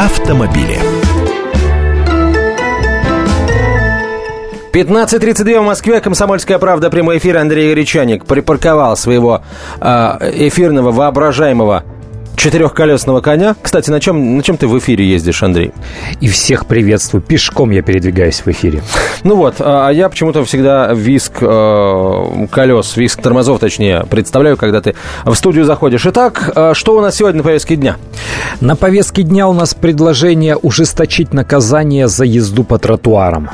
автомобили. 15.32 в Москве. Комсомольская правда. Прямой эфир. Андрей Гречаник припарковал своего э, эфирного воображаемого четырехколесного коня. Кстати, на чем, на чем ты в эфире ездишь, Андрей? И всех приветствую. Пешком я передвигаюсь в эфире. Ну вот, а я почему-то всегда виск э, колес, виск тормозов, точнее, представляю, когда ты в студию заходишь. Итак, э, что у нас сегодня на повестке дня? На повестке дня у нас предложение ужесточить наказание за езду по тротуарам.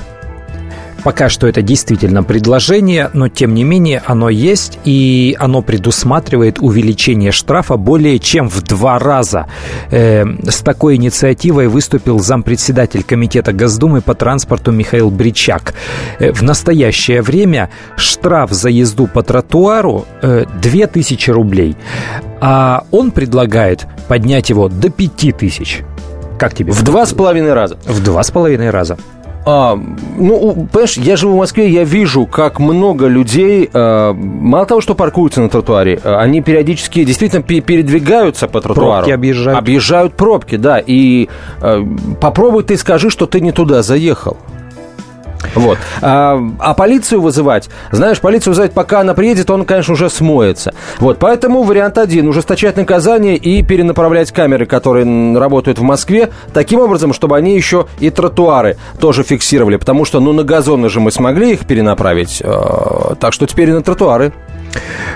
Пока что это действительно предложение, но тем не менее оно есть, и оно предусматривает увеличение штрафа более чем в два раза. Э, с такой инициативой выступил зампредседатель Комитета Госдумы по транспорту Михаил Бричак. Э, в настоящее время штраф за езду по тротуару э, 2000 рублей, а он предлагает поднять его до 5000. Как тебе? В два с половиной раза. В два с половиной раза. А, ну, понимаешь, я живу в Москве, я вижу, как много людей, а, мало того, что паркуются на тротуаре, а, они периодически действительно передвигаются по тротуару. Пробки объезжают. Объезжают пробки, да. И а, попробуй ты скажи, что ты не туда заехал. Вот. А, а полицию вызывать, знаешь, полицию вызывать, пока она приедет, он, конечно, уже смоется. Вот, поэтому вариант один, ужесточать наказание и перенаправлять камеры, которые работают в Москве, таким образом, чтобы они еще и тротуары тоже фиксировали, потому что, ну, на газоны же мы смогли их перенаправить, э, так что теперь и на тротуары.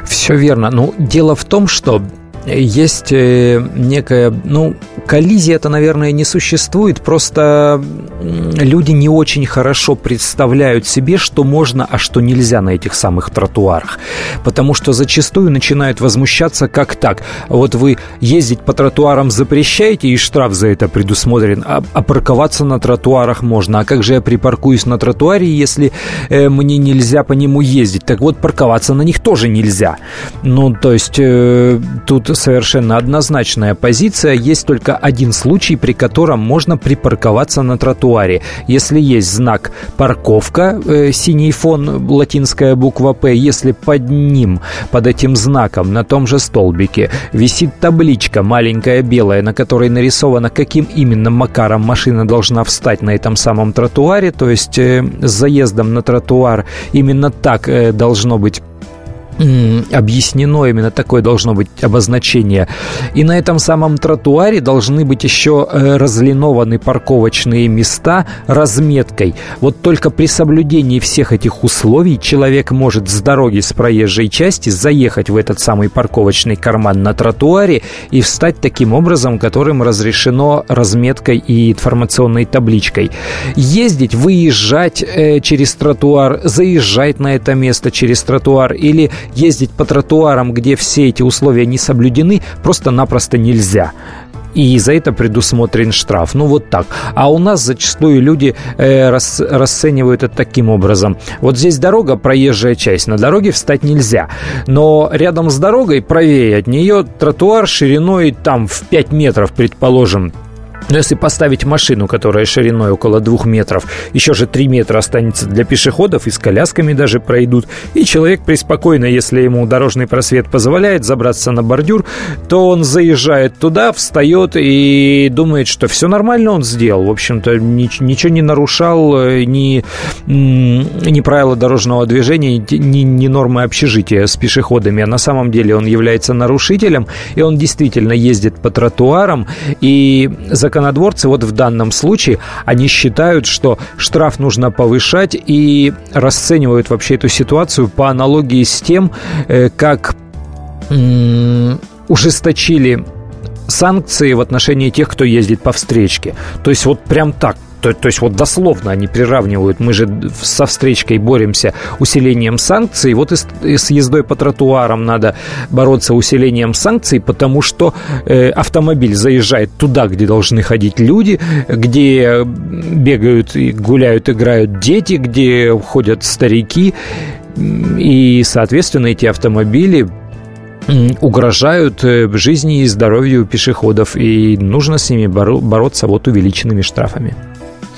Все верно. Ну, дело в том, что есть э, некая, ну, коллизия это, наверное, не существует, просто люди не очень хорошо представляют себе, что можно, а что нельзя на этих самых тротуарах. Потому что зачастую начинают возмущаться как так. Вот вы ездить по тротуарам запрещаете, и штраф за это предусмотрен, а, а парковаться на тротуарах можно. А как же я припаркуюсь на тротуаре, если э, мне нельзя по нему ездить? Так вот, парковаться на них тоже нельзя. Ну, то есть, э, тут совершенно однозначная позиция. Есть только один случай, при котором можно припарковаться на тротуаре. Если есть знак «парковка», э, синий фон, латинская буква «П», если под ним, под этим знаком, на том же столбике, висит табличка маленькая белая, на которой нарисовано, каким именно макаром машина должна встать на этом самом тротуаре, то есть э, с заездом на тротуар именно так э, должно быть объяснено, именно такое должно быть обозначение. И на этом самом тротуаре должны быть еще э, разлинованы парковочные места разметкой. Вот только при соблюдении всех этих условий человек может с дороги, с проезжей части заехать в этот самый парковочный карман на тротуаре и встать таким образом, которым разрешено разметкой и информационной табличкой. Ездить, выезжать э, через тротуар, заезжать на это место через тротуар или ездить по тротуарам, где все эти условия не соблюдены, просто-напросто нельзя и за это предусмотрен штраф. Ну вот так. А у нас зачастую люди э, рас, расценивают это таким образом. Вот здесь дорога, проезжая часть, на дороге встать нельзя. Но рядом с дорогой, правее от нее, тротуар шириной там в 5 метров, предположим, но если поставить машину, которая шириной около двух метров, еще же три метра останется для пешеходов и с колясками даже пройдут, и человек преспокойно, если ему дорожный просвет позволяет забраться на бордюр, то он заезжает туда, встает и думает, что все нормально он сделал. В общем-то, ничего не нарушал, э, ни, ни правила дорожного движения, ни, ни нормы общежития с пешеходами. А на самом деле он является нарушителем, и он действительно ездит по тротуарам, и закон законодворцы вот в данном случае, они считают, что штраф нужно повышать и расценивают вообще эту ситуацию по аналогии с тем, э, как ужесточили санкции в отношении тех, кто ездит по встречке. То есть вот прям так то, то есть вот дословно они приравнивают. Мы же со встречкой боремся усилением санкций. Вот и, с ездой по тротуарам надо бороться усилением санкций, потому что э, автомобиль заезжает туда, где должны ходить люди, где бегают и гуляют, играют дети, где ходят старики. И, соответственно, эти автомобили угрожают э, жизни и здоровью пешеходов, и нужно с ними боро- бороться вот увеличенными штрафами.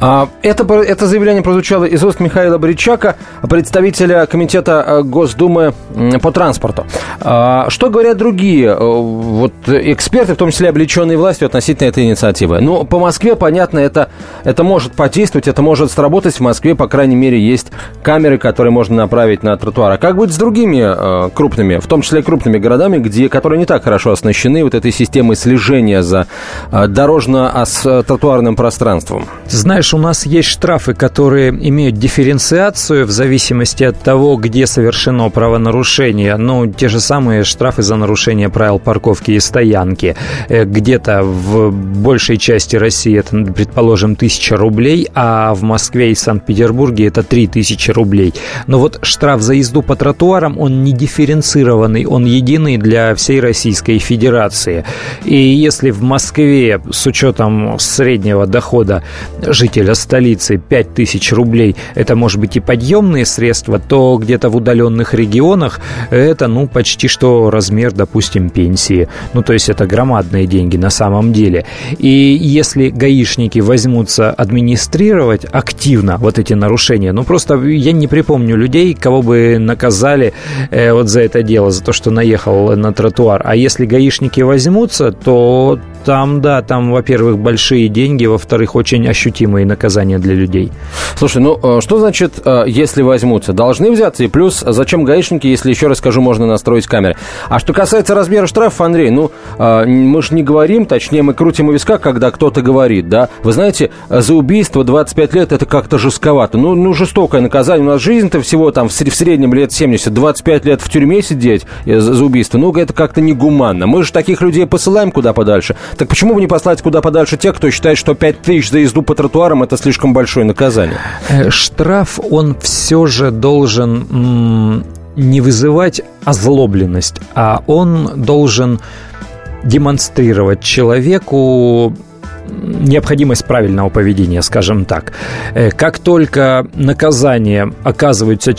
А, это, это заявление прозвучало из уст Михаила Бричака, представителя Комитета э, Госдумы по транспорту. А, что говорят другие э, вот, эксперты, в том числе облеченные властью, относительно этой инициативы? Ну, по Москве, понятно, это, это может подействовать, это может сработать. В Москве, по крайней мере, есть камеры, которые можно направить на тротуар. А как будет с другими э, крупными, в том числе крупными городами, где, которые не так хорошо оснащены вот этой системой слежения за дорожно-тротуарным пространством? Знаешь, знаешь, у нас есть штрафы, которые имеют дифференциацию в зависимости от того, где совершено правонарушение. Ну, те же самые штрафы за нарушение правил парковки и стоянки. Э, где-то в большей части России это, предположим, тысяча рублей, а в Москве и Санкт-Петербурге это три тысячи рублей. Но вот штраф за езду по тротуарам, он не дифференцированный, он единый для всей Российской Федерации. И если в Москве с учетом среднего дохода жителей жителя столицы 5000 рублей это может быть и подъемные средства, то где-то в удаленных регионах это ну почти что размер, допустим, пенсии. Ну то есть это громадные деньги на самом деле. И если гаишники возьмутся администрировать активно вот эти нарушения, ну просто я не припомню людей, кого бы наказали э, вот за это дело, за то, что наехал на тротуар. А если гаишники возьмутся, то там, да, там, во-первых, большие деньги, во-вторых, очень ощутимые наказания для людей. Слушай, ну э, что значит, э, если возьмутся? Должны взяться, и плюс, зачем гаишники, если еще раз скажу, можно настроить камеры? А что касается размера штрафов, Андрей, ну, э, мы же не говорим, точнее, мы крутим у виска, когда кто-то говорит, да? Вы знаете, за убийство 25 лет это как-то жестковато. Ну, ну жестокое наказание. У нас жизнь-то всего там в среднем лет 70, 25 лет в тюрьме сидеть за убийство. Ну, это как-то негуманно. Мы же таких людей посылаем куда подальше. Так почему бы не послать куда подальше тех, кто считает, что 5 тысяч за езду по тротуарам это слишком большое наказание? Э, штраф, он все же должен не вызывать озлобленность, а он должен демонстрировать человеку необходимость правильного поведения, скажем так. Э, как только наказание оказывается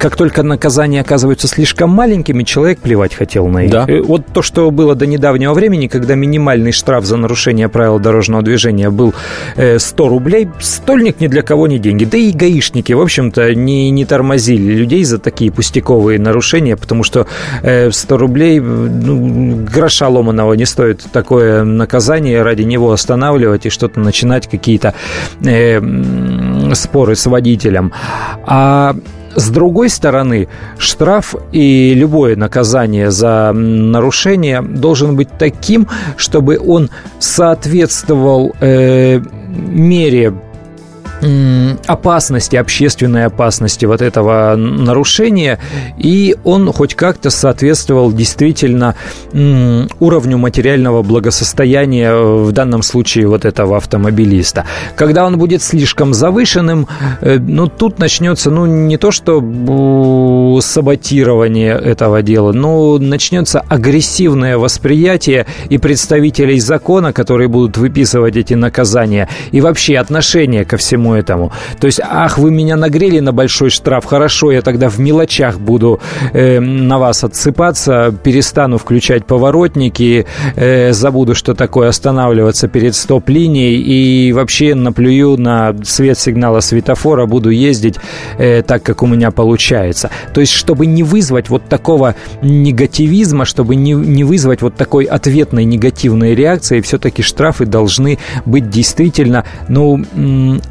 как только наказания оказываются слишком маленькими, человек плевать хотел на них. Да. Э, вот то, что было до недавнего времени, когда минимальный штраф за нарушение правил дорожного движения был 100 э, рублей, стольник ни для кого не деньги. Да и гаишники, в общем-то, не, не тормозили людей за такие пустяковые нарушения, потому что 100 рублей, ну, гроша ломаного не стоит такое наказание, ради него останавливать и что-то начинать, какие-то э, споры с водителем. А с другой стороны, штраф и любое наказание за нарушение должен быть таким, чтобы он соответствовал э, мере опасности, общественной опасности вот этого нарушения, и он хоть как-то соответствовал действительно уровню материального благосостояния, э, в данном случае вот этого автомобилиста. Когда он будет слишком завышенным, э, ну, тут начнется, ну, не то что саботирование этого дела, но начнется агрессивное восприятие и представителей закона, которые будут выписывать эти наказания, и вообще отношение ко всему всему этому. То есть, ах, вы меня нагрели на большой штраф, хорошо, я тогда в мелочах буду э, на вас отсыпаться, перестану включать поворотники, э, забуду, что такое останавливаться перед стоп-линией и вообще наплюю на свет сигнала светофора, буду ездить э, так, как у меня получается. То есть, чтобы не вызвать вот такого негативизма, чтобы не, не вызвать вот такой ответной негативной реакции, все-таки штрафы должны быть действительно, ну,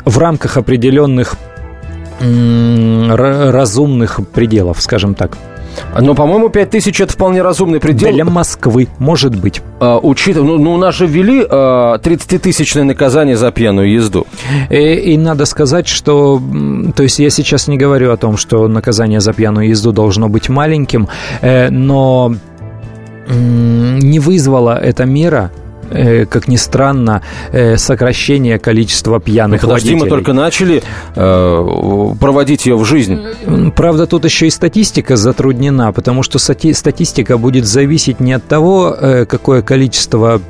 в рамках рамках определенных разумных пределов, скажем так. Но, по-моему, 5 тысяч это вполне разумный предел. Для Москвы, может быть. А, учитывая, ну, ну, у нас же ввели а, 30-тысячное наказание за пьяную езду. И, и надо сказать, что, то есть я сейчас не говорю о том, что наказание за пьяную езду должно быть маленьким, э, но не вызвала эта мера Э, как ни странно, э, сокращение количества пьяных ну, подожди, водителей. мы только начали э, проводить ее в жизнь. Правда, тут еще и статистика затруднена, потому что статистика будет зависеть не от того, какое количество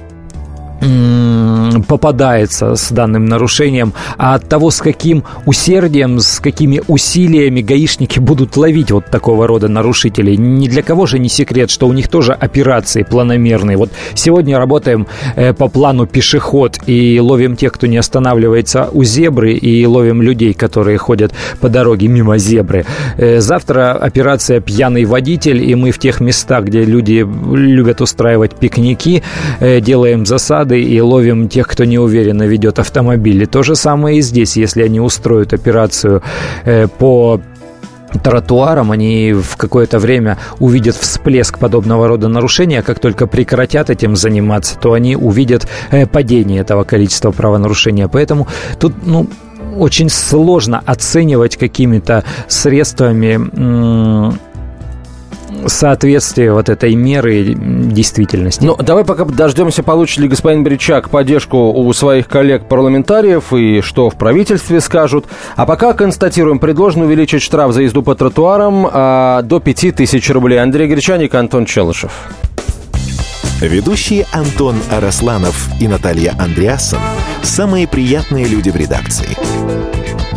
попадается с данным нарушением, а от того, с каким усердием, с какими усилиями гаишники будут ловить вот такого рода нарушителей. Ни для кого же не секрет, что у них тоже операции планомерные. Вот сегодня работаем э, по плану пешеход и ловим тех, кто не останавливается у зебры, и ловим людей, которые ходят по дороге мимо зебры. Э, завтра операция «Пьяный водитель», и мы в тех местах, где люди любят устраивать пикники, э, делаем засады и ловим тех, кто неуверенно ведет автомобиль. И то же самое и здесь, если они устроят операцию э, по тротуарам, они в какое-то время увидят всплеск подобного рода нарушения, а как только прекратят этим заниматься, то они увидят э, падение этого количества правонарушения. Поэтому тут, ну, очень сложно оценивать какими-то средствами соответствие вот этой меры действительности. Ну, давай пока дождемся, получит ли господин Бричак поддержку у своих коллег-парламентариев и что в правительстве скажут. А пока констатируем, предложено увеличить штраф за езду по тротуарам а, до 5000 рублей. Андрей Гречаник, Антон Челышев. Ведущие Антон Арасланов и Наталья Андреасон – самые приятные люди в редакции.